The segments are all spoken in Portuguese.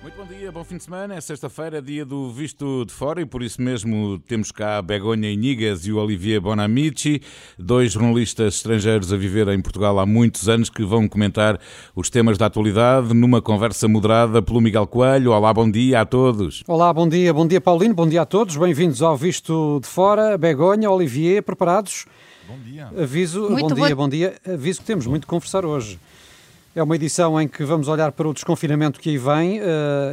Muito bom dia, bom fim de semana. É sexta-feira, dia do Visto de Fora e por isso mesmo temos cá a Begonha Inigas e o Olivier Bonamici, dois jornalistas estrangeiros a viver em Portugal há muitos anos que vão comentar os temas da atualidade numa conversa moderada pelo Miguel Coelho. Olá, bom dia a todos. Olá, bom dia, bom dia Paulino, bom dia a todos. Bem-vindos ao Visto de Fora. Begonha, Olivier, preparados? Bom dia. Aviso, muito bom dia, bom dia. Aviso que temos muito a conversar hoje. É uma edição em que vamos olhar para o desconfinamento que aí vem uh,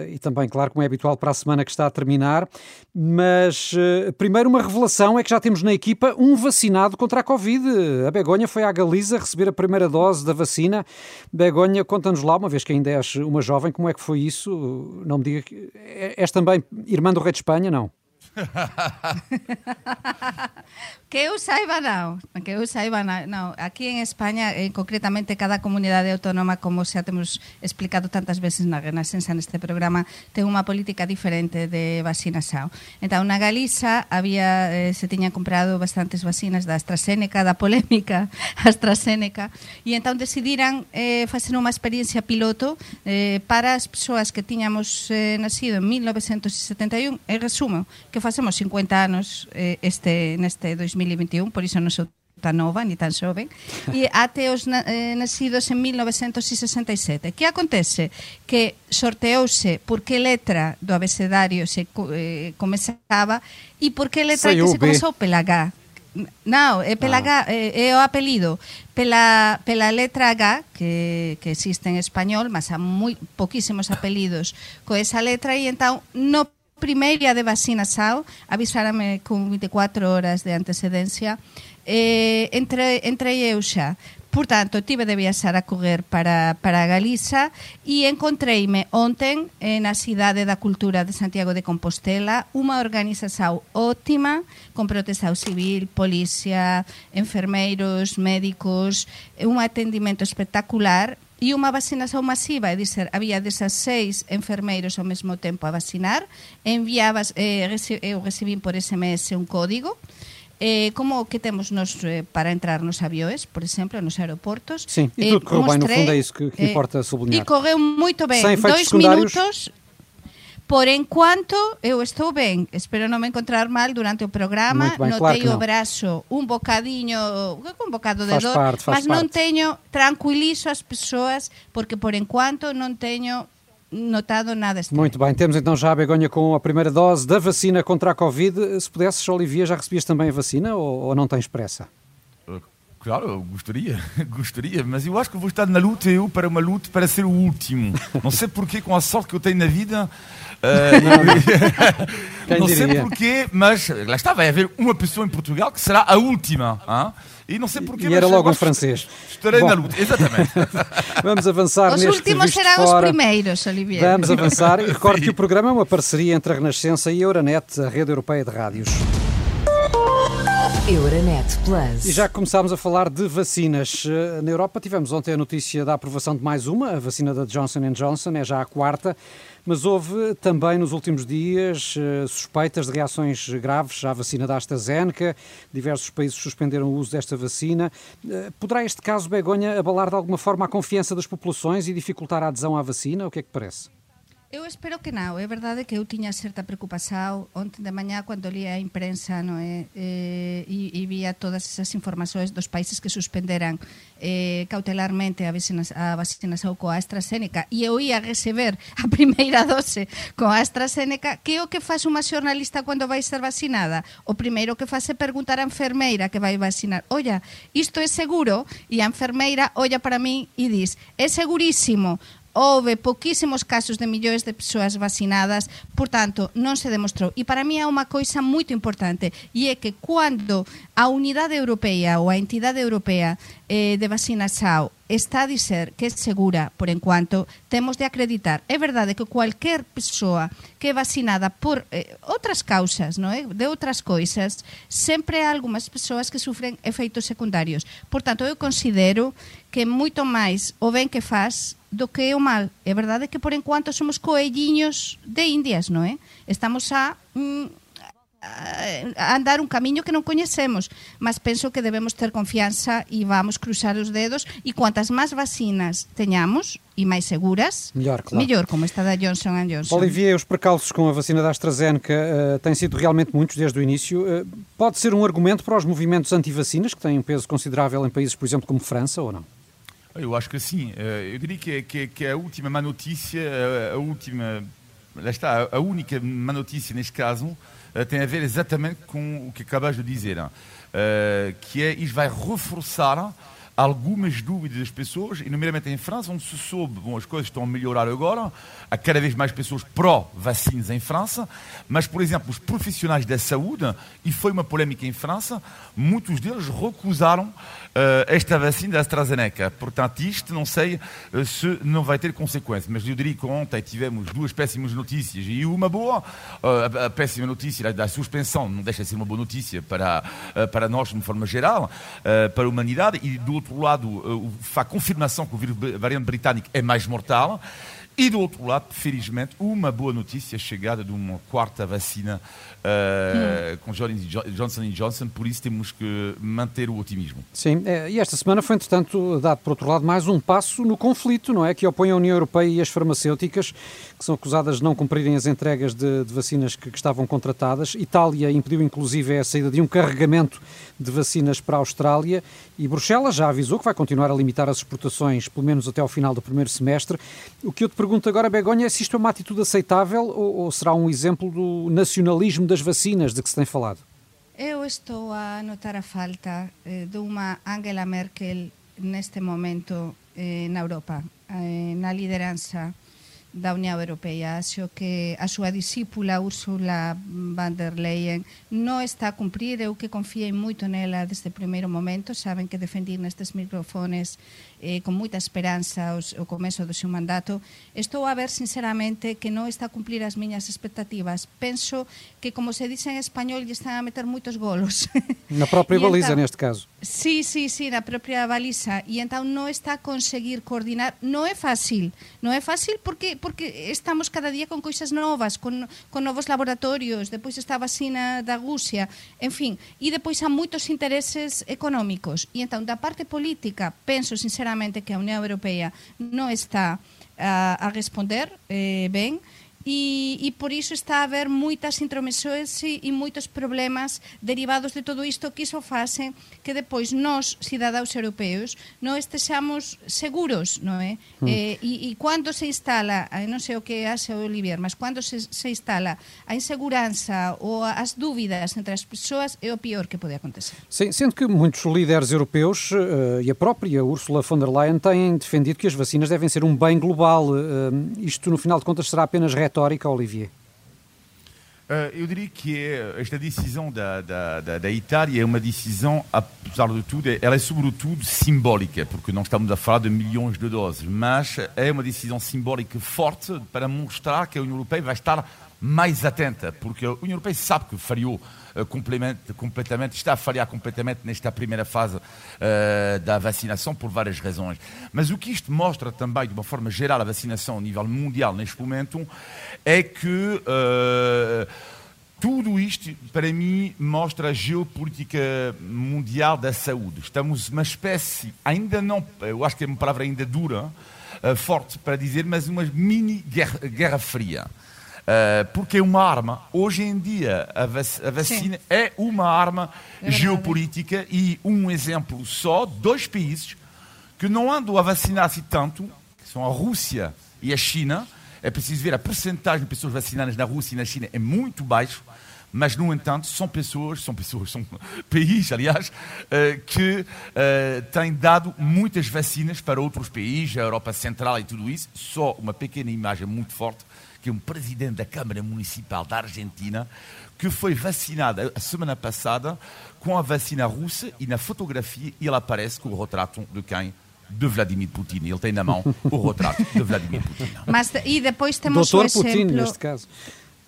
e também, claro, como é habitual, para a semana que está a terminar. Mas uh, primeiro, uma revelação é que já temos na equipa um vacinado contra a Covid. A Begonha foi à Galiza receber a primeira dose da vacina. Begonha, conta-nos lá, uma vez que ainda és uma jovem, como é que foi isso? Não me diga que. És também irmã do rei de Espanha, não? Que eu saiba non, que eu saiba non. Aquí en España, eh, concretamente cada comunidade autónoma, como xa temos explicado tantas veces na Renascença neste programa, ten unha política diferente de vacinas ao. Entón, na Galiza había, eh, se tiñan comprado bastantes vacinas da AstraZeneca, da polémica AstraZeneca, e entón decidiran eh, facer unha experiencia piloto eh, para as persoas que tiñamos eh, nacido en 1971, e resumo, que facemos 50 anos eh, este neste 2021, por iso non sou tan nova, ni tan xoven, e até os na, eh, nacidos en 1967. Que acontece? Que sorteouse por que letra do abecedario se eh, comezaba e por que letra que se comezou pela H. Non, é pela H, é, é o apelido pela, pela letra H que, que existe en español, mas há moi poquísimos apelidos co esa letra e entón no primeira de vacinação, avisárame con 24 horas de antecedencia, eh, entre, entrei eu xa. Portanto, tive de viaxar a correr para, para Galiza e encontreime onten eh, na cidade da cultura de Santiago de Compostela unha organización óptima con protestao civil, policía, enfermeiros, médicos, un atendimento espectacular e unha vacinación masiva, é dizer, había 16 enfermeiros ao mesmo tempo a vacinar, enviabas, eh, eu recibín por SMS un código, eh, como que temos nos eh, para entrar nos aviões, por exemplo, nos aeroportos. Sim, e tudo eh, correu bem, no fundo é isso que, que importa sublinhar. E correu moito ben, dois minutos Por enquanto, eu estou ben. Espero non me encontrar mal durante o programa. ben, Notei claro o brazo un bocadiño, un bocado de faz dor, parte, mas non parte. teño tranquilizo as persoas porque por enquanto non teño notado nada estranho. Muito bem, temos então já a Begonha com a primeira dose da vacina contra a Covid. Se pudesses, Olivia, já recebias também a vacina ou, ou não tens pressa? Claro, gostaria, gostaria, mas eu acho que vou estar na luta eu para uma luta para ser o último. Não sei porquê, com a sorte que eu tenho na vida, Uh, não sei porquê, mas lá está, vai haver uma pessoa em Portugal que será a última. Hein? E não sei porquê. E era logo um francês. Estarei Bom, na luta, exatamente. Vamos avançar os neste últimos serão fora. os primeiros, Olivier. Vamos avançar. E recordo que o programa é uma parceria entre a Renascença e a Euronet, a rede europeia de rádios. Euronet Plus. E já começámos a falar de vacinas, eh, na Europa tivemos ontem a notícia da aprovação de mais uma, a vacina da Johnson Johnson, é já a quarta, mas houve também nos últimos dias eh, suspeitas de reações graves à vacina da AstraZeneca, diversos países suspenderam o uso desta vacina. Eh, poderá este caso, Begonha, abalar de alguma forma a confiança das populações e dificultar a adesão à vacina? O que é que parece? Eu espero que non, é verdade que eu tiña certa preocupación onte de mañá cando lía a imprensa no, é? Eh, e, e vía todas esas informações dos países que suspenderan eh, cautelarmente a, vacinas, a vacinación coa AstraZeneca e eu ia receber a primeira dose coa AstraZeneca que é o que faz unha xornalista cando vai ser vacinada? O primeiro que faz é perguntar a enfermeira que vai vacinar olla, isto é seguro? E a enfermeira olla para min e dis é segurísimo, houve poquísimos casos de millóns de persoas vacinadas, por tanto, non se demostrou. E para mí é unha coisa moito importante, e é que cando a Unidade Europea ou a Entidade Europea eh, de vacinas ao está a dizer que é segura por enquanto, temos de acreditar. É verdade que cualquier persoa que é vacinada por eh, outras causas, non é? de outras coisas, sempre hai algunhas persoas que sufren efeitos secundarios. Por tanto, eu considero que moito máis o ben que faz do que o mal. É verdade que por enquanto somos coelliños de indias, non é? Estamos a mm, a andar un camiño que non coñecemos, mas penso que debemos ter confianza e vamos cruzar os dedos e cuantas máis vacinas teñamos e máis seguras, melhor, claro. melhor como está da Johnson Johnson. Olivier, os percalços com a vacina da AstraZeneca uh, têm sido realmente muitos desde o início. Uh, pode ser um argumento para os movimentos anti-vacinas, que têm um peso considerável em países, por exemplo, como França, ou não? Eu acho que sim. Eu diria que, que, que a última má notícia, a última, lá está, a única má notícia neste caso, tem a ver exatamente com o que acabas de dizer, que é isto vai reforçar algumas dúvidas das pessoas, e nomeadamente em França, onde se soube, bom, as coisas estão a melhorar agora, há cada vez mais pessoas pró-vacinas em França, mas, por exemplo, os profissionais da saúde, e foi uma polémica em França, muitos deles recusaram uh, esta vacina da AstraZeneca. Portanto, isto não sei uh, se não vai ter consequências, mas eu diria que ontem tivemos duas péssimas notícias e uma boa. Uh, a, a, péssima notícia da suspensão não deixa de ser uma boa notícia para, para nós, de uma forma geral, para a humanidade, e do outro lado, a confirmação que o vírus variante britânico é mais mortal. E do outro lado, felizmente, uma boa notícia, a chegada de uma quarta vacina uh, hum. com Johnson Johnson, por isso temos que manter o otimismo. Sim, é, e esta semana foi, entretanto, dado, por outro lado, mais um passo no conflito, não é? Que opõe a União Europeia e as farmacêuticas, que são acusadas de não cumprirem as entregas de, de vacinas que, que, estavam contratadas. Itália impediu, inclusive, a saída de um carregamento de vacinas para a Austrália e Bruxelas já avisou que vai continuar a limitar as exportações, pelo menos até ao final do primeiro semestre. O que eu te pergunto agora, Begonha, é se isto é uma atitude aceitável ou, ou será um exemplo do nacionalismo das vacinas de que se tem falado? Eu estou a notar a falta eh, de uma Angela Merkel neste momento eh, na Europa, eh, na liderança da Unión Europea. Acho que a súa discípula Ursula von der Leyen non está a cumprir, eu que confiei moito nela desde o primeiro momento, saben que defendí nestes microfones eh, con moita esperanza os, o comezo do seu mandato. Estou a ver sinceramente que non está a cumplir as miñas expectativas. Penso que, como se dice en español, lle están a meter moitos golos. Na própria baliza, entón, neste caso. Sí, sí, sí, na propia baliza. E entón non está a conseguir coordinar. Non é fácil. Non é fácil porque porque estamos cada día con cousas novas, con, con novos laboratorios, depois está a vacina da Rusia, en fin, e depois há moitos intereses económicos. E entón, da parte política, penso sinceramente claramente que a Unión Europea non está a, a responder eh, ben e, e por iso está a haber moitas intromisións e, e moitos problemas derivados de todo isto que iso fase que depois nós, cidadaos europeos, non estexamos seguros, non é? Mm. Eh, e, e cando se instala, non sei o que hace o Olivier, mas cando se, se instala a inseguranza ou as dúvidas entre as persoas é o pior que pode acontecer. Sim, sendo que muitos líderes europeus uh, e a própria Ursula von der Leyen têm defendido que as vacinas devem ser um bem global. Uh, isto, no final de contas, será apenas retórica retórica, Olivier? Uh, eu diria que é, esta decisão da, da, da, da, Itália é uma decisão, apesar de tudo, ela é sobretudo simbólica, porque não estamos a falar de milhões de doses, mas é uma decisão simbólica forte para mostrar que a União Europeia vai estar mais atenta, porque a União Europeia sabe que falhou completamente, está a falhar completamente nesta primeira fase uh, da vacinação por várias razões. Mas o que isto mostra também, de uma forma geral, a vacinação a nível mundial neste momento, é que uh, tudo isto, para mim, mostra a geopolítica mundial da saúde. Estamos uma espécie, ainda não, eu acho que é uma palavra ainda dura, forte para dizer, mas uma mini guerra, guerra fria. Uh, porque é uma arma. Hoje em dia, a, vac a vacina é uma arma é geopolítica e um exemplo só: dois países que não andam a vacinar-se tanto, que são a Rússia e a China. É preciso ver a percentagem de pessoas vacinadas na Rússia e na China é muito baixo mas no entanto são pessoas, são pessoas, são países, aliás, uh, que uh, têm dado muitas vacinas para outros países, a Europa Central e tudo isso. Só uma pequena imagem muito forte que é um presidente da Câmara Municipal da Argentina, que foi vacinado a semana passada com a vacina russa e na fotografia ele aparece com o retrato de quem? de Vladimir Putin. Ele tem na mão o retrato de Vladimir Putin. Mas, e depois temos Doutor o exemplo... Putin, neste caso.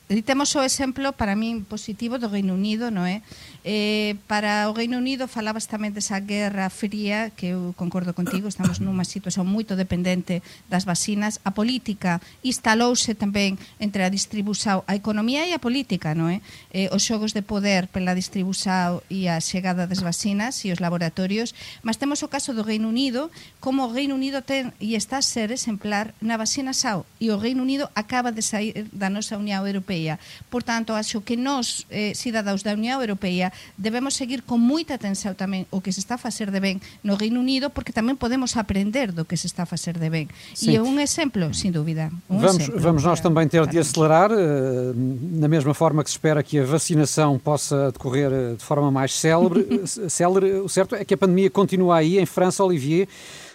E temos o exemplo para min positivo do Reino Unido, non é? Eh, para o Reino Unido falabas tamén desa guerra fría que eu concordo contigo, estamos nunha situación moito dependente das vacinas. A política instalouse tamén entre a distribución, a economía e a política, non é? Eh, os xogos de poder pela distribución e a chegada das vacinas e os laboratorios, mas temos o caso do Reino Unido, como o Reino Unido ten e está a ser exemplar na vacina SAO e o Reino Unido acaba de sair da nosa Unión Europea Europea. Por tanto, acho que nós, eh, cidadãos da Unión Europea, debemos seguir con moita atención tamén o que se está a facer de ben no Reino Unido, porque tamén podemos aprender do que se está a facer de ben. E é un exemplo, sin dúvida. Vamos, exemplo vamos nós também ter de acelerar, uh, na mesma forma que se espera que a vacinação possa decorrer eh, de forma mais célebre. célere. O certo é que a pandemia continua aí. Em França, Olivier,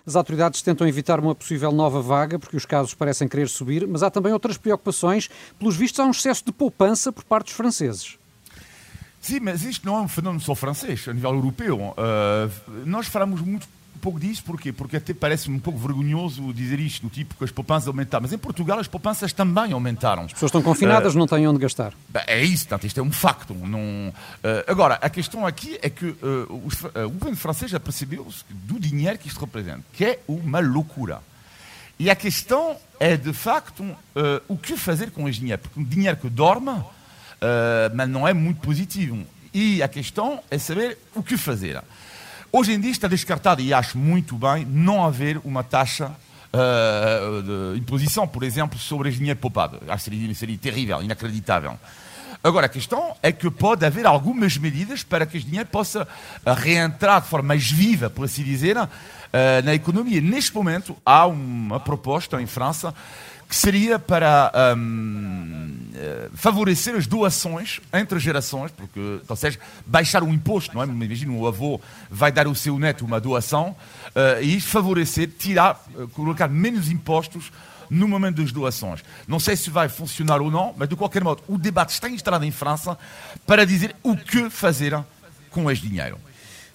as autoridades tentam evitar uma possível nova vaga, porque os casos parecem querer subir, mas há também outras preocupações. Pelos vistos, há um excesso de poupança por parte dos franceses. Sim, mas isto não é um fenómeno só francês, a nível europeu. Uh, nós falamos muito pouco disso, porquê? Porque até parece um pouco vergonhoso dizer isto, do tipo que as poupanças aumentaram. Mas em Portugal as poupanças também aumentaram. As pessoas estão confinadas, uh, não têm onde gastar. É isso, portanto, isto é um facto. Não, uh, agora, a questão aqui é que uh, o, o governo francês já percebeu do dinheiro que isto representa, que é uma loucura. E a questão é, de facto, o que fazer com esse dinheiro. Porque um dinheiro que dorme, mas não é muito positivo. E a questão é saber o que fazer. Hoje em dia está descartado, e acho muito bem, não haver uma taxa uh, de imposição, por exemplo, sobre o dinheiro poupado. Acho que seria, terrível, inacreditável. Agora, a questão é que pode haver algumas medidas para que esse dinheiro possa reentrar de forma mais viva, por assim dizer, uh, na economia. Neste momento, há uma proposta em França que seria para um, eh, favorecer as doações entre gerações, porque, ou seja, baixar o imposto, não é? Imagina o avô vai dar ao seu neto uma doação uh, e favorecer, tirar, uh, colocar menos impostos no momento das doações. Não sei se vai funcionar ou não, mas de qualquer modo, o debate está instalado em França para dizer o que fazer com este dinheiro.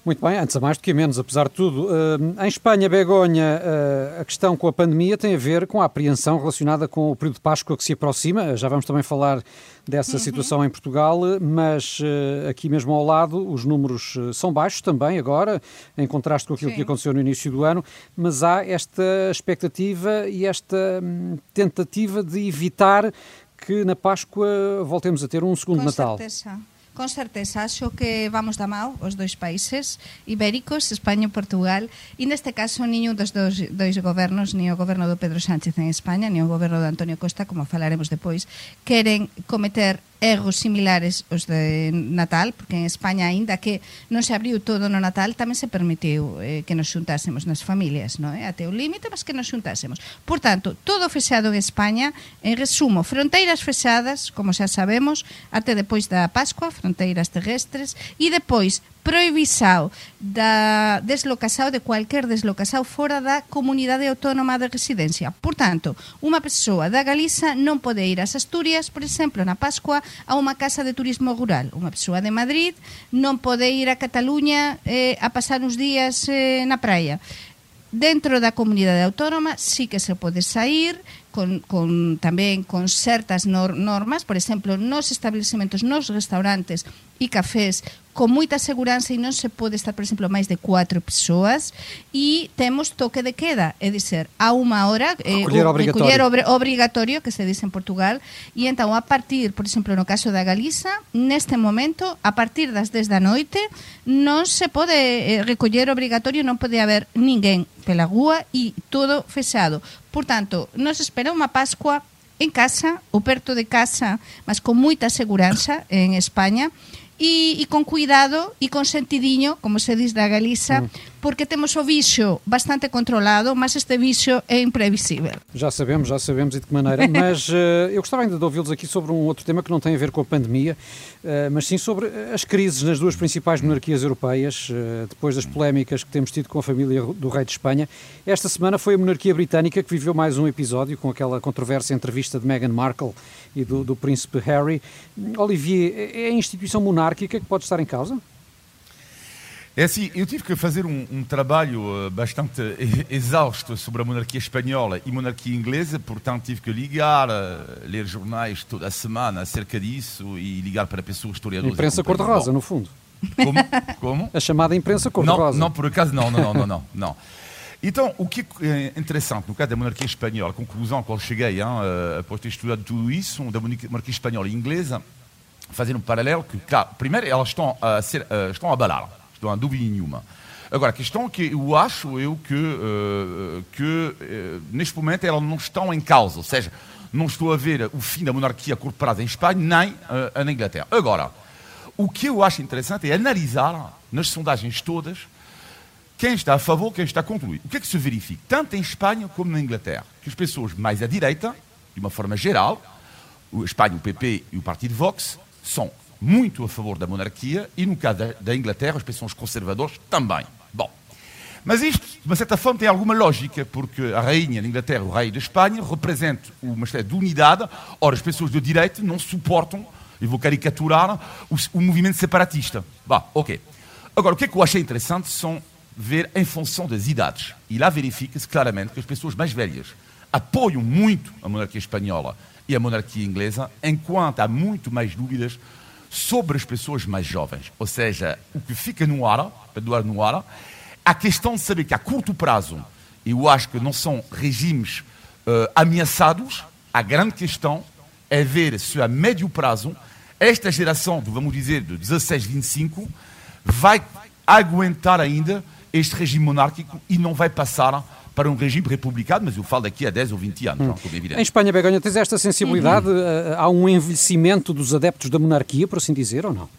Muito bem, antes a mais do que a menos, apesar de tudo. Uh, em Espanha, Begonha, uh, a questão com a pandemia tem a ver com a apreensão relacionada com o período de Páscoa que se aproxima. Já vamos também falar dessa uhum. situação em Portugal, mas uh, aqui mesmo ao lado os números são baixos também agora, em contraste com aquilo Sim. que aconteceu no início do ano, mas há esta expectativa e esta hum, tentativa de evitar que na Páscoa voltemos a ter um segundo com Natal. Certeza. Con certeza, acho que vamos da mão os dois países ibéricos, España e Portugal, e neste caso niño dos dois, dois gobernos, ni o goberno do Pedro Sánchez en España, ni o goberno do Antonio Costa, como falaremos depois, queren cometer erros similares os de Natal, porque en España, aínda que non se abriu todo no Natal, tamén se permitiu eh, que nos xuntásemos nas familias, non é? Até o límite, mas que nos xuntásemos. Por tanto, todo fechado en España, en resumo, fronteiras fechadas, como xa sabemos, até depois da Pascua, fronteiras terrestres, e depois prohibisao da deslocasao de cualquier deslocasao fora da comunidade autónoma de residencia. Por tanto, unha persoa da Galiza non pode ir ás Asturias, por exemplo, na Pascua, a unha casa de turismo rural. Unha persoa de Madrid non pode ir a Cataluña eh, a pasar uns días eh, na praia. Dentro da comunidade autónoma sí que se pode sair, con, con tamén con certas normas, por exemplo, nos establecementos, nos restaurantes e cafés con moita seguranza e non se pode estar, por exemplo, máis de cuatro persoas e temos toque de queda, é dizer, a unha hora eh, o, obrigatorio. Ob obrigatorio que se dice en Portugal e entón a partir, por exemplo, no caso da Galiza, neste momento, a partir das 10 da noite non se pode eh, recoller obrigatorio, non pode haber ninguén pela rúa e todo fechado. Por tanto, nos espera unha Pascua en casa, ou perto de casa, mas con moita seguranza en España, e con cuidado e con sentidiño, como se diz da Galiza, mm porque temos o vício bastante controlado, mas este vício é imprevisível. Já sabemos, já sabemos e de que maneira, mas uh, eu gostava ainda de ouvi-los aqui sobre um outro tema que não tem a ver com a pandemia, uh, mas sim sobre as crises nas duas principais monarquias europeias, uh, depois das polémicas que temos tido com a família do rei de Espanha. Esta semana foi a monarquia britânica que viveu mais um episódio com aquela controvérsia entrevista de Meghan Markle e do, do príncipe Harry. Olivier, é a instituição monárquica que pode estar em causa? É assim, eu tive que fazer um, um trabalho uh, bastante exausto sobre a monarquia espanhola e monarquia inglesa, portanto tive que ligar, uh, ler jornais toda a semana acerca disso e ligar para pessoas historiadoras. Imprensa cor-de-rosa, no fundo. Como? Como? A chamada imprensa cor-de-rosa. Não, não, por acaso não, não, não, não, não. Então, o que é interessante no caso da monarquia espanhola, a conclusão a qual cheguei, hein, após ter estudado tudo isso, da monarquia espanhola e inglesa, fazer um paralelo que, claro, primeiro, elas estão a, ser, estão a abalar não há dúvida nenhuma. Agora, a questão é que eu acho eu que, uh, que uh, neste momento elas não estão em causa, ou seja, não estou a ver o fim da monarquia a curto prazo em Espanha nem uh, na Inglaterra. Agora, o que eu acho interessante é analisar nas sondagens todas quem está a favor, quem está contra. O que é que se verifica, tanto em Espanha como na Inglaterra? Que as pessoas mais à direita, de uma forma geral, o Espanha, o PP e o Partido Vox, são muito a favor da monarquia e, no caso da, da Inglaterra, as pessoas conservadoras também. Bom, mas isto, de uma certa forma, tem alguma lógica, porque a rainha da Inglaterra, o rei da Espanha, representa uma espécie de unidade. Ora, as pessoas do direito não suportam, e vou caricaturar, o, o movimento separatista. Bom, ok. Agora, o que é que eu achei interessante são ver em função das idades. E lá verifica-se claramente que as pessoas mais velhas apoiam muito a monarquia espanhola e a monarquia inglesa, enquanto há muito mais dúvidas sobre as pessoas mais jovens. Ou seja, o que fica no ar, para doar no ar, a questão de saber que a curto prazo, eu acho que não são regimes uh, ameaçados, a grande questão é ver se a médio prazo esta geração, vamos dizer, de 16, 25, vai aguentar ainda este regime monárquico e não vai passar para um regime republicano, mas eu falo daqui a 10 ou 20 anos, hum. como é evidente. Em Espanha, Begonha, tens esta sensibilidade? Uhum. Há um envelhecimento dos adeptos da monarquia, por assim dizer, ou não?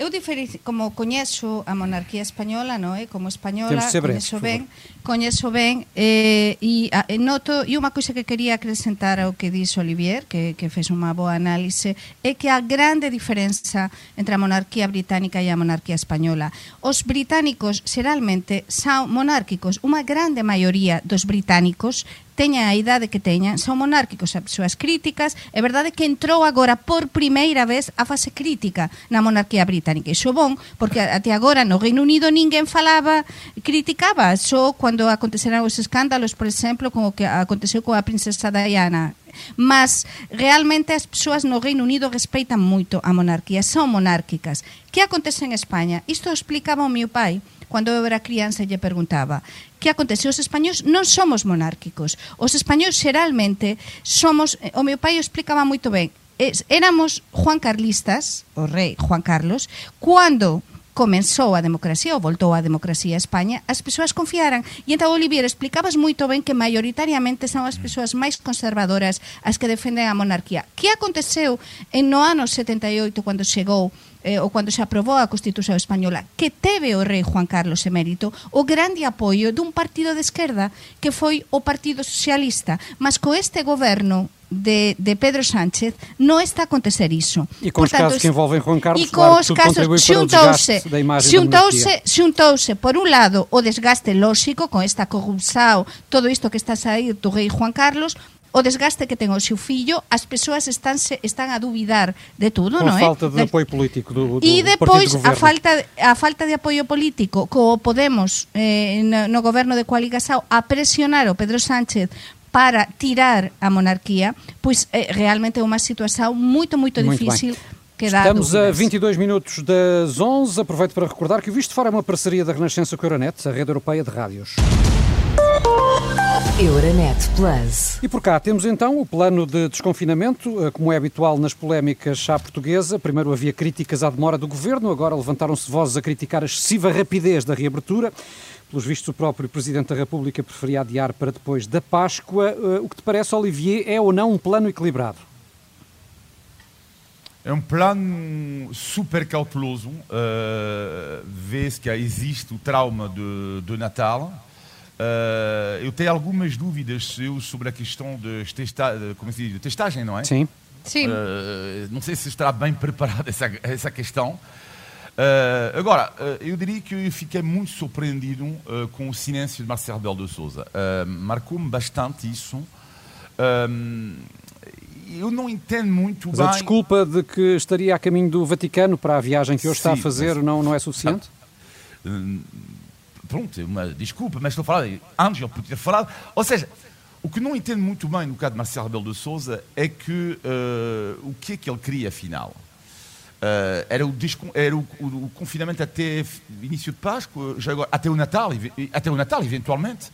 Eu diferenci, como coñezo a monarquía española, no, eh, como española, coñezo ben, coñezo ben eh, e a, e noto e unha cousa que quería acrescentar ao que dixo Olivier, que que fez unha boa análise, é que a grande diferenza entre a monarquía británica e a monarquía española. Os británicos xeralmente son monárquicos, unha grande maioría dos británicos teñan a idade que teñan, son monárquicos as súas críticas, é verdade que entrou agora por primeira vez a fase crítica na monarquía británica. Iso bon, porque até agora no Reino Unido ninguén falaba, criticaba, só cando aconteceran os escándalos, por exemplo, como que aconteceu coa princesa Diana, mas realmente as persoas no Reino Unido respeitan moito a monarquía, son monárquicas. Que acontece en España? Isto explicaba o meu pai Cando eu era crianza lle preguntaba que acontece? Os españols non somos monárquicos. Os españols xeralmente somos... Eh, o meu pai o explicaba moito ben. éramos Juan Carlistas, o rei Juan Carlos, cando comenzou a democracia ou voltou a democracia a España, as persoas confiaran. E entao, Olivier, explicabas moito ben que maioritariamente son as persoas máis conservadoras as que defenden a monarquía. Que aconteceu en no ano 78 cando chegou eh, ou cando se aprobou a Constitución Española, que teve o rei Juan Carlos Emérito o grande apoio dun partido de esquerda que foi o Partido Socialista, mas co este goberno de, de Pedro Sánchez non está a acontecer iso. E con Portanto, os casos que envolven Juan Carlos, e con claro, os casos xuntouse, xuntouse por un lado o desgaste lóxico con esta corrupção, todo isto que está a sair do rei Juan Carlos, o desgaste que ten o seu fillo, as persoas están se, están a duvidar de tudo, non é? falta de apoio político do, do E depois a falta a falta de apoio político co Podemos eh, no, no goberno de Cualigasao a presionar o Pedro Sánchez para tirar a monarquía, pois eh, realmente é unha situación moito moito difícil. Muito Estamos a 22 minutos das 11. Aproveito para recordar que o Visto Fora é uma parceria da Renascença com a Euronet, a rede europeia de rádios. Euronet Plus. E por cá temos então o plano de desconfinamento, eh, como é habitual nas polémicas à portuguesa. Primeiro havia críticas à demora do governo, agora levantaram-se vozes a criticar a excessiva rapidez da reabertura. Pelos vistos, o próprio Presidente da República preferia adiar para depois da Páscoa. Eh, o que te parece, Olivier, é ou não um plano equilibrado? É um plano super cauteloso, uh, vê-se que existe o trauma de, de Natal, Uh, eu tenho algumas dúvidas eu, sobre a questão de, testa, como se diz, de testagem, não é? Sim. Sim. Uh, não sei se estará bem preparada essa, essa questão. Uh, agora, eu diria que eu fiquei muito surpreendido com o silêncio de Marcelo Rebelo de Souza. Marcou-me bastante isso. eu não entendo muito Mas bem. a desculpa de que estaria a caminho do Vaticano para a viagem que hoje está a fazer mas... não, não é suficiente? hum, pronto, uma desculpa, mas estou a falar antes, eu podia ter falado. Ou seja, o que não entendo muito bem no caso de Marcelo Rebelo de Souza é que uh, o que é que ele queria afinal? Uh, era, o, era o, o, o, confinamento até início de Páscoa, já agora, até o Natal, até o Natal, eventualmente.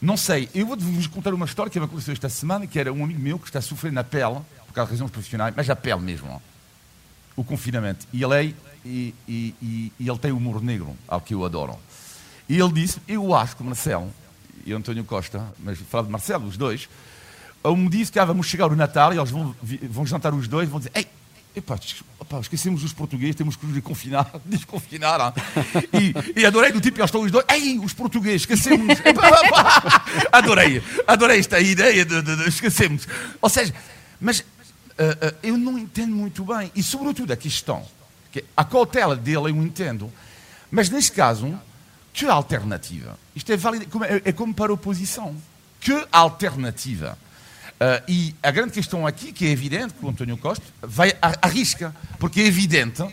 Não sei, eu vou-vos contar uma história que me aconteceu esta semana, que era um amigo meu que está a sofrer na pele, por causa de razões profissionais, mas a pele mesmo, ó, o confinamento. E ele, é, e, e, e, e ele tem humor negro, ao que eu adoro. E ele disse, eu acho que Marcelo e António Costa, mas falar de Marcelo, os dois, me disse que ah, vamos chegar o Natal e eles vão, vão jantar os dois e vão dizer: Ei, epá, epá, esquecemos os portugueses, temos que os confinar, desconfinar. Ah. E, e, adorei do tipo, eles estão os dois, ei, os portugueses, esquecemos. Epá, adorei, adorei esta ideia de, de, de esquecemos. Ou seja, mas uh, uh, eu não entendo muito bem, e sobretudo a questão, que a cautela dele eu entendo, mas neste caso que alternativa? Isto é válido, é, é como para a oposição. Que alternativa? Uh, e a grande questão aqui, que é evidente que o António Costa vai arrisca, porque é evidente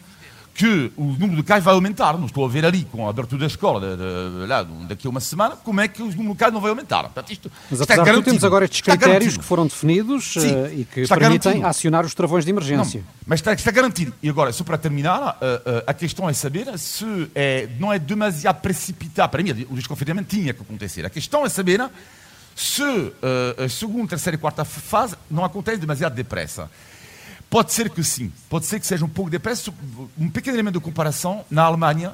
que o número de casos vai aumentar. Não estou a ver ali, com a abertura da escola de, de, lá, daqui a uma semana, como é que o número de casos não vai aumentar. Portanto, isto, Mas apesar de temos agora estes critérios que foram definidos Sim, uh, e que permitem garantido. acionar os travões de emergência. Não, mas está, está, garantido. E agora, só para terminar, uh, uh, a questão é saber se é, não é demasiado precipitado. Para mim, o desconfinamento tinha que acontecer. A questão é saber se a segunda, terceira e quarta fase não acontece demasiado depressa. Pode ser que sim, pode ser que seja um pouco depressa. Um pequeno elemento de comparação, na Alemanha,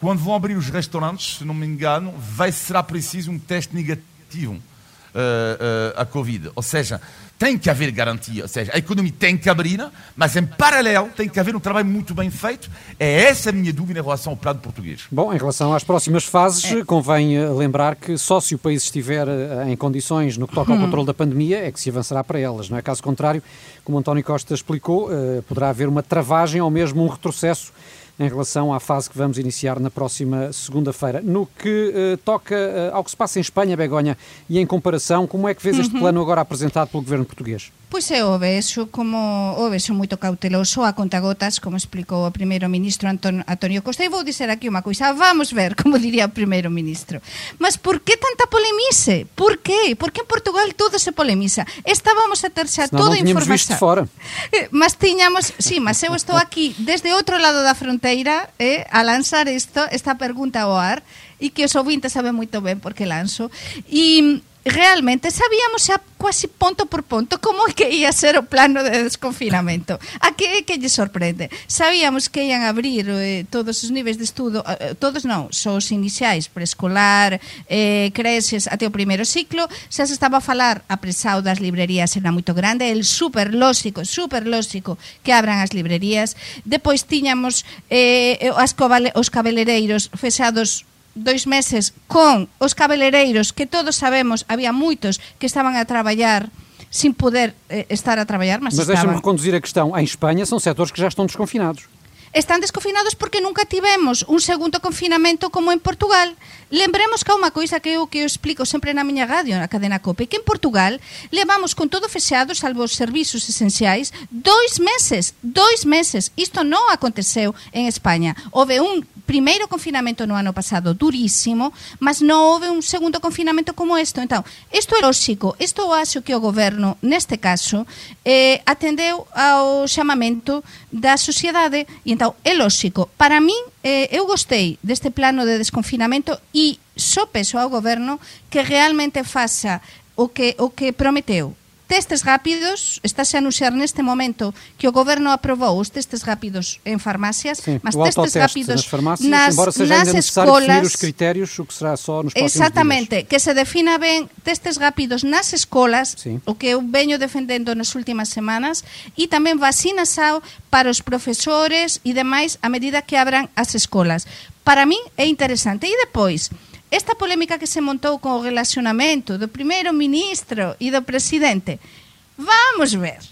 quando vão abrir os restaurantes, se não me engano, vai, será preciso um teste negativo uh, uh, a Covid. Ou seja, tem que haver garantia, ou seja, a economia tem que abrir, mas em paralelo tem que haver um trabalho muito bem feito. É essa a minha dúvida em relação ao plano português. Bom, em relação às próximas fases, é. convém eh, lembrar que só se o país estiver eh, em condições no que toca ao hum. controle da pandemia é que se avançará para elas, não é? Caso contrário, como António Costa explicou, eh, poderá haver uma travagem ou mesmo um retrocesso em relação à fase que vamos iniciar na próxima segunda-feira. No que uh, toca uh, ao que se passa em Espanha, Begonha, e em comparação, como é que vês este uhum. plano agora apresentado pelo governo português? Pois é, o vexo como o vexo moito cauteloso a contagotas, como explicou o primeiro ministro Anton, Antonio Costa, e vou dizer aquí unha coisa, vamos ver, como diría o primeiro ministro. Mas por que tanta polemice? Por que? Por que en Portugal todo se polemiza? Estábamos a ter xa toda a información. fora. Eh, mas tiñamos, sí, mas eu estou aquí desde outro lado da fronteira eh, a lanzar isto, esta pergunta ao ar, e que os ouvintes saben moito ben porque lanzo. E realmente sabíamos xa quasi ponto por ponto como é que ia ser o plano de desconfinamento. A que é que lle sorprende? Sabíamos que ian abrir eh, todos os niveis de estudo, eh, eh todos non, só os iniciais, preescolar, eh, creces até o primeiro ciclo, xa se estaba a falar apresado das librerías era moito grande, el super lóxico, super lóxico que abran as librerías. Depois tiñamos eh, eh as os cabeleireiros fechados dois meses con os cabeleireiros que todos sabemos, había moitos que estaban a traballar sin poder eh, estar a traballar, mas, mas deixa-me reconduzir a questão. Em Espanha são setores que já estão desconfinados están descofinados porque nunca tivemos un segundo confinamento como en Portugal. Lembremos que é unha coisa que eu que eu explico sempre na miña radio, na cadena COPE, que en Portugal levamos con todo fechado, salvo os servizos esenciais, dois meses, dois meses. Isto non aconteceu en España. Houve un primeiro confinamento no ano pasado durísimo, mas non houve un segundo confinamento como este. Então, isto é lógico, isto acho que o goberno, neste caso, eh, atendeu ao chamamento da sociedade e É lógico. Para min, eh, eu gostei deste plano de desconfinamento e só peso ao goberno que realmente faça o que, o que prometeu testes rápidos, estáse a anunciar neste momento que o goberno aprobou os testes rápidos en farmacias, Sim, mas testes rápidos nas farmácias, nas, embora seja nas ainda escolas, definir os critérios, o que será só nos próximos Exactamente, dias. que se defina ben testes rápidos nas escolas, Sim. o que eu veño defendendo nas últimas semanas, e tamén vacinação para os profesores e demais a medida que abran as escolas. Para min é interesante. E depois, esta polémica que se montou con o relacionamento do primeiro ministro e do presidente, vamos ver.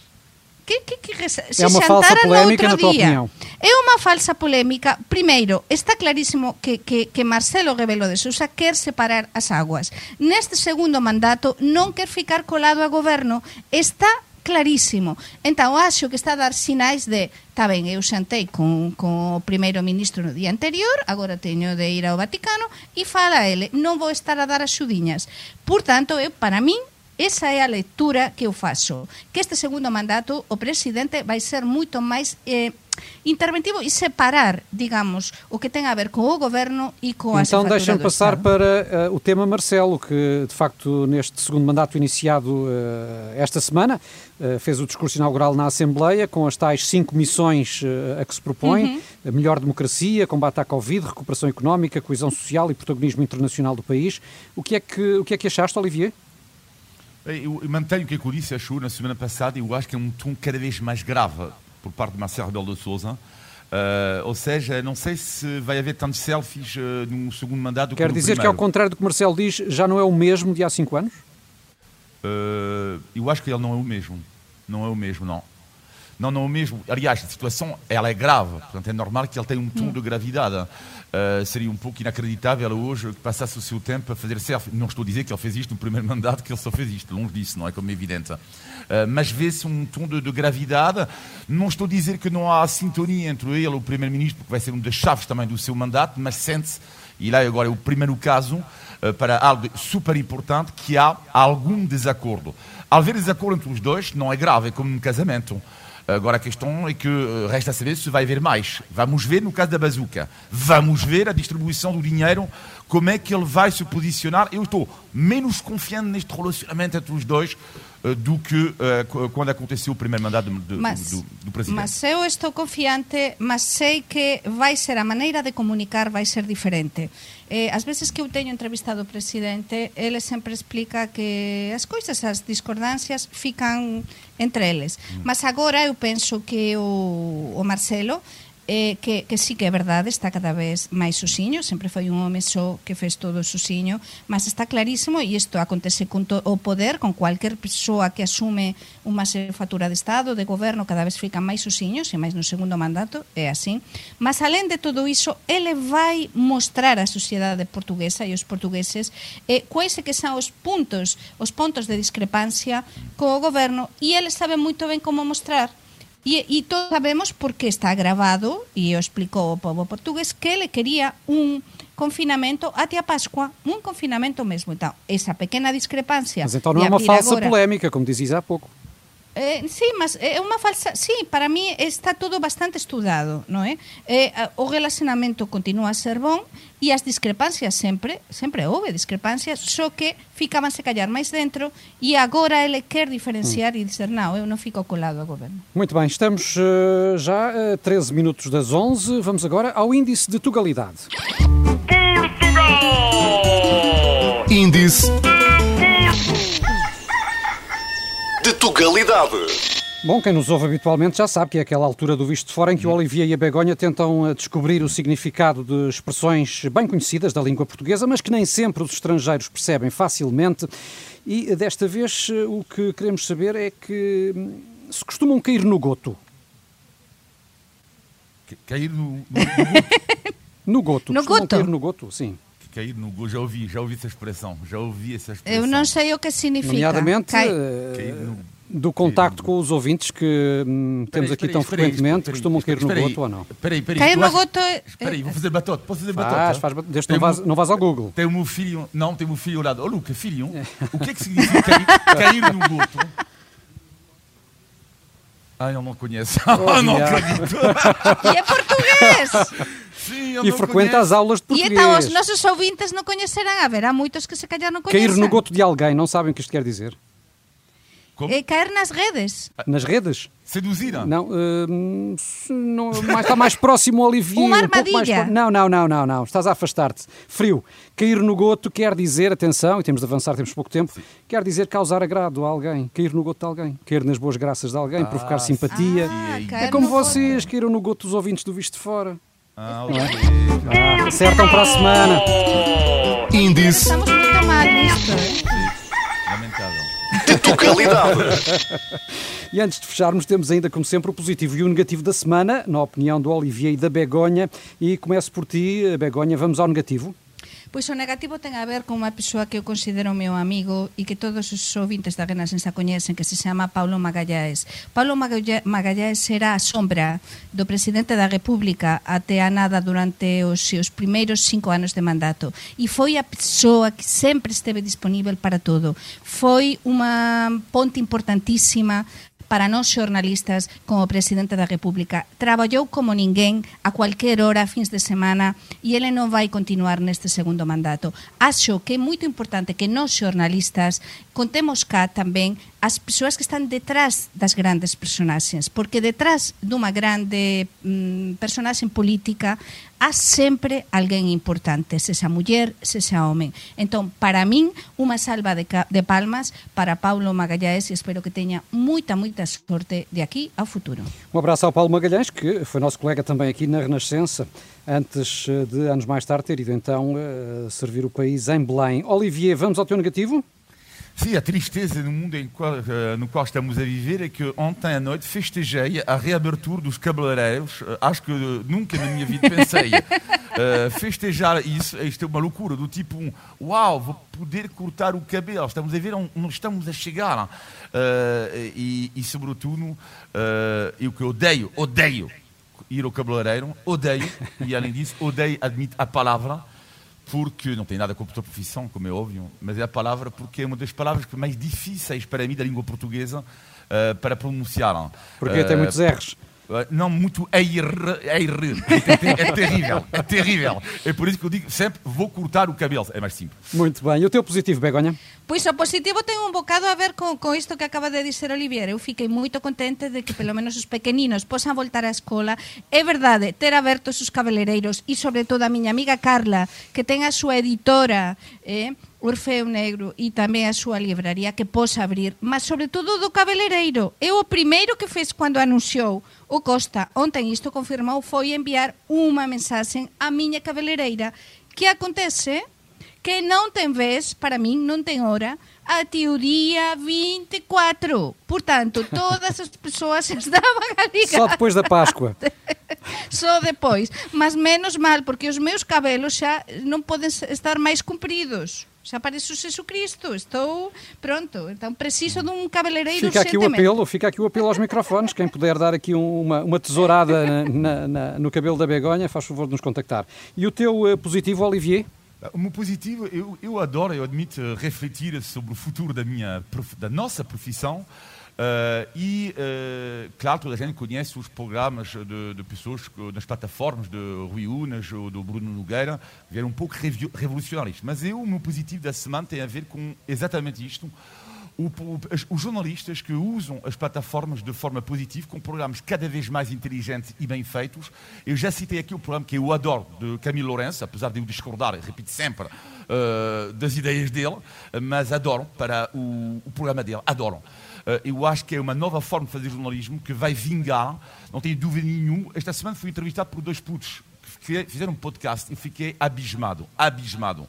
Que, que, que, se é uma falsa polémica na tua opinião? É unha falsa polémica. Primeiro, está clarísimo que, que, que Marcelo Rebelo de Sousa quer separar as aguas. Neste segundo mandato non quer ficar colado a goberno. Está clarísimo. Entao acho que está a dar sinais de está ben, eu xantei con, con o primeiro ministro no día anterior, agora teño de ir ao Vaticano e fala ele, non vou estar a dar axudiñas. Por tanto, eu, para min, esa é a lectura que eu faço. Que este segundo mandato, o presidente vai ser moito máis... Eh, interventivo e separar, digamos, o que tem a ver com o governo e com a Então deixa-me passar Estado. para uh, o tema Marcelo, que de facto neste segundo mandato iniciado uh, esta semana uh, fez o discurso inaugural na Assembleia com as tais cinco missões a que se propõe, uhum. melhor democracia, combate à Covid, recuperação económica, coesão social e protagonismo internacional do país. O que é que, o que, é que achaste, Olivier? Eu mantenho o que a disse achou na semana passada e eu acho que é um tom cada vez mais grave por parte de Marcelo Rebelo de Sousa. Uh, ou seja, não sei se vai haver tantos selfies uh, no segundo mandato. Quer dizer primeiro. que, ao contrário do que Marcelo diz, já não é o mesmo de há cinco anos? Uh, eu acho que ele não é o mesmo. Não é o mesmo, não. Não, não é o mesmo. Aliás, a situação ela é grave. Portanto, é normal que ele tenha um tom hum. de gravidade. Uh, seria um pouco inacreditável hoje que passasse o seu tempo a fazer selfie. Não estou a dizer que ele fez isto no primeiro mandato, que ele só fez isto, longe disso, não é como é evidente. Uh, mas vê-se um tom de, de, gravidade. Não estou a dizer que não há sintonia entre ele e o primeiro-ministro, porque vai ser uma das chaves também do seu mandato, mas sente-se, e lá agora é o primeiro caso, uh, para algo super importante, que há algum desacordo. Haver desacordo entre os dois, não é grave, é como um casamento. Agora a questão é que eh, resta saber se vai haver mais. Vamos ver no caso da bazuca. Vamos ver a distribuição do dinheiro, como é que ele vai se posicionar. Eu estou menos confiante neste relacionamento entre os dois uh, do que uh, quando aconteceu o primeiro mandato de, mas, do, do, presidente. Mas eu estou confiante, mas sei que vai ser a maneira de comunicar vai ser diferente. Eh, as veces que eu teño entrevistado o presidente, ele sempre explica que as coisas, as discordancias, fican entre eles. Mm. Mas agora eu penso que o, o Marcelo eh, que, que sí que é verdade, está cada vez máis susiño, sempre foi un home só que fez todo susiño, mas está clarísimo, e isto acontece con to, o poder, con cualquier persoa que asume unha xefatura de Estado, de goberno, cada vez fica máis susiños, e máis no segundo mandato, é así. Mas, alén de todo iso, ele vai mostrar á sociedade portuguesa e os portugueses eh, quais é que son os puntos, os pontos de discrepancia co goberno, e ele sabe moito ben como mostrar E, e todos sabemos porque está grabado, e o explicou o povo portugués, que ele quería un confinamento até a Páscoa, un confinamento mesmo. Então, esa pequena discrepancia... Mas então não é uma falsa agora... polémica, como dizes há pouco. Eh, sí, mas é unha falsa... Sí, para mí está todo bastante estudado, non é? Eh, o relacionamento continúa a ser bon e as discrepancias sempre, sempre houve discrepancias, só que ficabanse callar máis dentro e agora ele quer diferenciar mm. e dizer, non, eu non fico colado ao goberno. Muito bem, estamos uh, já a 13 minutos das 11, vamos agora ao índice de tugalidade. Portugal! Índice de Tugalidade. Bom, quem nos ouve habitualmente já sabe que é aquela altura do visto de fora em que o Olivier e a Begonha tentam eh, descobrir o significado de expressões bem conhecidas da língua portuguesa, mas que nem sempre os estrangeiros percebem facilmente. E eh, desta vez eh, o que queremos saber é que hum, se costumam cair no goto. Cair no, no, goto? no goto? cair no goto, sim cair no goto. Já ouvi, já ouvi essa expressão. Já ouvi essa expressão. Eu não sei o que significa. Nomeadamente, Cai... uh, do contacto com os ouvintes que hum, temos aqui tão frequentemente, costumam cair no goto ou não? Espera aí, Cair no goto... Espera aí, vou fazer batota. Posso fazer batota? Faz, faz, não vais, não vais ao Google. Tem o meu filho... Não, tem o meu filho ao lado. Oh, Luca, filho, o que é que significa cair, cair no goto? Ah, eu não conheço. Oh, não acredito. E é português! Sim, e frequenta as aulas de português. E então os nossos ouvintes não conhecerão. Haverá muitos que se calhar não conhecem. Cair no goto de alguém, não sabem o que isto quer dizer? Como? É cair nas redes. Nas redes? Seduzida? Não, uh, não mais, está mais próximo ao Olivier. Uma armadilha? Um mais, não, não, não, não, não. Estás a afastar-te. Frio. Cair no goto quer dizer, atenção, e temos de avançar, temos pouco tempo, Sim. quer dizer causar agrado a alguém. Cair no goto de alguém. Cair nas boas graças de alguém, ah, provocar simpatia. Ah, é como vocês caíram no goto dos ouvintes do Visto de Fora. Ah, ok. Ah, acertam para a semana. Índice. Estamos muito mal e antes de fecharmos, temos ainda, como sempre, o positivo e o negativo da semana, na opinião do Olivier e da Begonha. E começo por ti, Begonha, vamos ao negativo. Pois o negativo ten a ver con unha persoa que eu considero meu amigo e que todos os ouvintes da Genasens Sensa coñecen, que se chama Paulo Magallanes. Paulo Magallanes era a sombra do presidente da República até a nada durante os seus primeiros cinco anos de mandato e foi a persoa que sempre esteve disponível para todo. Foi unha ponte importantísima para nós xornalistas como Presidente da República. Traballou como ninguén a cualquier hora, fins de semana, e ele non vai continuar neste segundo mandato. Acho que é moito importante que nós xornalistas contemos cá tamén as persoas que están detrás das grandes personaxes, porque detrás dunha grande mm, personaxe política há sempre alguén importante, se xa muller, se xa home. Entón, para min, unha salva de, de palmas para Paulo Magalhães e espero que teña moita, moita sorte de aquí ao futuro. Um abraço ao Paulo Magalhães, que foi nosso colega também aqui na Renascença, antes eh, de anos mais tarde ter ido então uh, servir o país em Belém. Olivier, vamos ao teu negativo? Sim, a tristeza no mundo qual, uh, no qual estamos a viver é que ontem à noite festejei a reabertura dos cabeleireiros. Uh, acho que uh, nunca na minha vida pensei festejar isso. Isto é uma loucura, do tipo, um, uau, vou poder cortar o cabelo. Estamos a ver onde estamos a chegar. E, e, sobretudo, eu que odeio, odeio ir ao cabeleireiro, odeio, e além disso, odeio, admito a palavra porque não tem nada com a tua profissão, como é óbvio, mas é a palavra porque é uma das palavras mais difíceis para mim da língua portuguesa uh, para pronunciar. Porque uh, tem muitos R's. Eh, não muito EIR, EIR. É, é terrível, é terrível. É por isso que eu digo sempre, vou cortar o cabelo, é mais simples. Muito bem. E o teu positivo, Begonha? Pois o positivo ten un bocado a ver con, con isto que acaba de dizer Olivier. Eu fiquei moito contente de que pelo menos os pequeninos posan voltar á escola. É verdade, ter abertos os cabeleireiros e sobre todo a miña amiga Carla, que ten a súa editora, eh, Orfeo Negro e tamén a súa libraría que posa abrir, mas sobre todo do cabeleireiro. Eu o primeiro que fez cando anunciou o Costa ontem isto confirmou foi enviar unha mensaxe á miña cabeleireira. Que acontece? Que non ten vez, para min non ten hora, até o dia 24. Portanto, todas as persoas estaban a ligar. Só depois da Páscoa. Só depois. Mas menos mal, porque os meus cabelos xa non poden estar máis compridos xa aparece o Jesucristo, estou pronto, então preciso de um cabeleireiro Fica aqui o apelo, fica aqui o apelo aos microfones, quem puder dar aqui uma, uma tesourada na, na, no cabelo da Begonha, faz favor de nos contactar. E o teu uh, positivo, Olivier? O meu positivo, eu, eu adoro, eu admito, refletir sobre o futuro da, minha, da nossa profissão, Uh, e, uh, claro, toda a gente conhece os programas de, de pessoas nas plataformas de Rui Unas ou do Bruno Nogueira, que eram um pouco revolucionários. Mas eu, o meu positivo da semana tem a ver com exatamente isto. O, o, os jornalistas que usam as plataformas de forma positiva, com programas cada vez mais inteligentes e bem feitos. Eu já citei aqui o programa que eu adoro, de Camilo Lourenço, apesar de eu discordar, repito sempre, uh, das ideias dele, mas adoram para o, o programa dele, adoram. Eh, eu acho que é uma nova forma de fazer jornalismo que vai vingar, não tenho dúvida nenhuma. Esta semana fui entrevistado por dois putos que fizeram um podcast e fiquei abismado, abismado. Uh,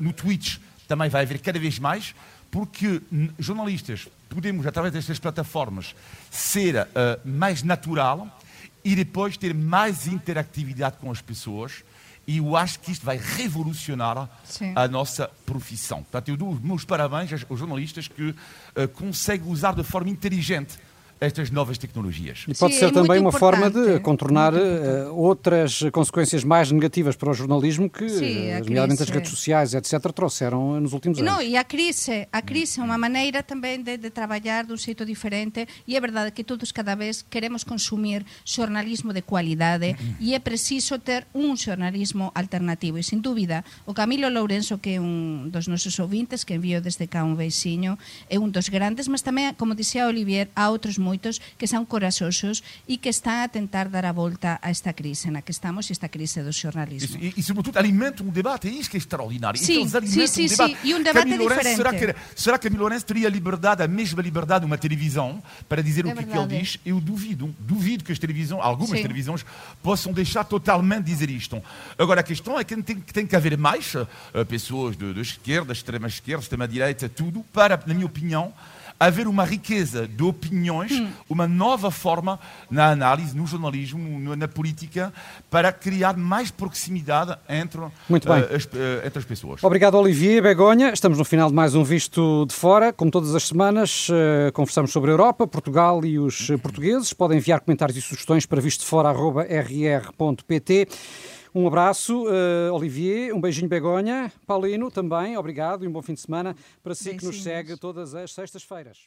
no Twitch também vai haver cada vez mais, porque jornalistas podemos, através destas plataformas, ser uh, mais natural e depois ter mais interatividade com as pessoas e eu acho que isto vai revolucionar Sim. a nossa profissão. Portanto, eu dou os meus parabéns aos jornalistas que uh, conseguem usar de forma inteligente estas novas tecnologias. E pode Sim, ser é também uma forma de contornar uh, outras consequências mais negativas para o jornalismo que, Sim, uh, nomeadamente as redes sociais, etc., trouxeram nos últimos anos. Não, e a crise, a crise é uma maneira também de, de trabalhar de um jeito diferente e é verdade que todos cada vez queremos consumir jornalismo de qualidade e é preciso ter um jornalismo alternativo e, sem dúvida, o Camilo Lourenço, que é um dos nosos ouvintes, que enviou desde cá um beicinho, é um dos grandes, mas também, como dizia Olivier, há outros moitos que son coraxosos e que están a tentar dar a volta a esta crise na que estamos, esta crise do xornalismo. E, e, sobretudo, alimentam um debate, é isso que é extraordinário. Sim, então, sim, sim, um sim, e um debate Camilo diferente. Será que, será que Camilo Lourenço teria liberdade, a mesma liberdade de uma televisão para dizer é o que, que, ele diz? Eu duvido, duvido que as televisões, algumas sim. televisões, possam deixar totalmente dizer isto. Agora, a questão é que tem, tem que haver mais uh, pessoas de, de esquerda, extrema esquerda, extrema direita, tudo, para, na minha opinião, haver uma riqueza de opiniões, Hum. uma nova forma na análise, no jornalismo, na política, para criar mais proximidade entre, Muito bem. eh, as, eh, entre as pessoas. Obrigado, Olivier Begonha. Estamos no final de mais um Visto de Fora. Como todas as semanas, eh, conversamos sobre a Europa, Portugal e os portugueses. Podem enviar comentários e sugestões para vistofora.rr.pt. Um abraço, eh, Olivier. Um beijinho, Begonha. Paulino, também. Obrigado e um bom fim de semana para si que nos segue todas as sextas-feiras.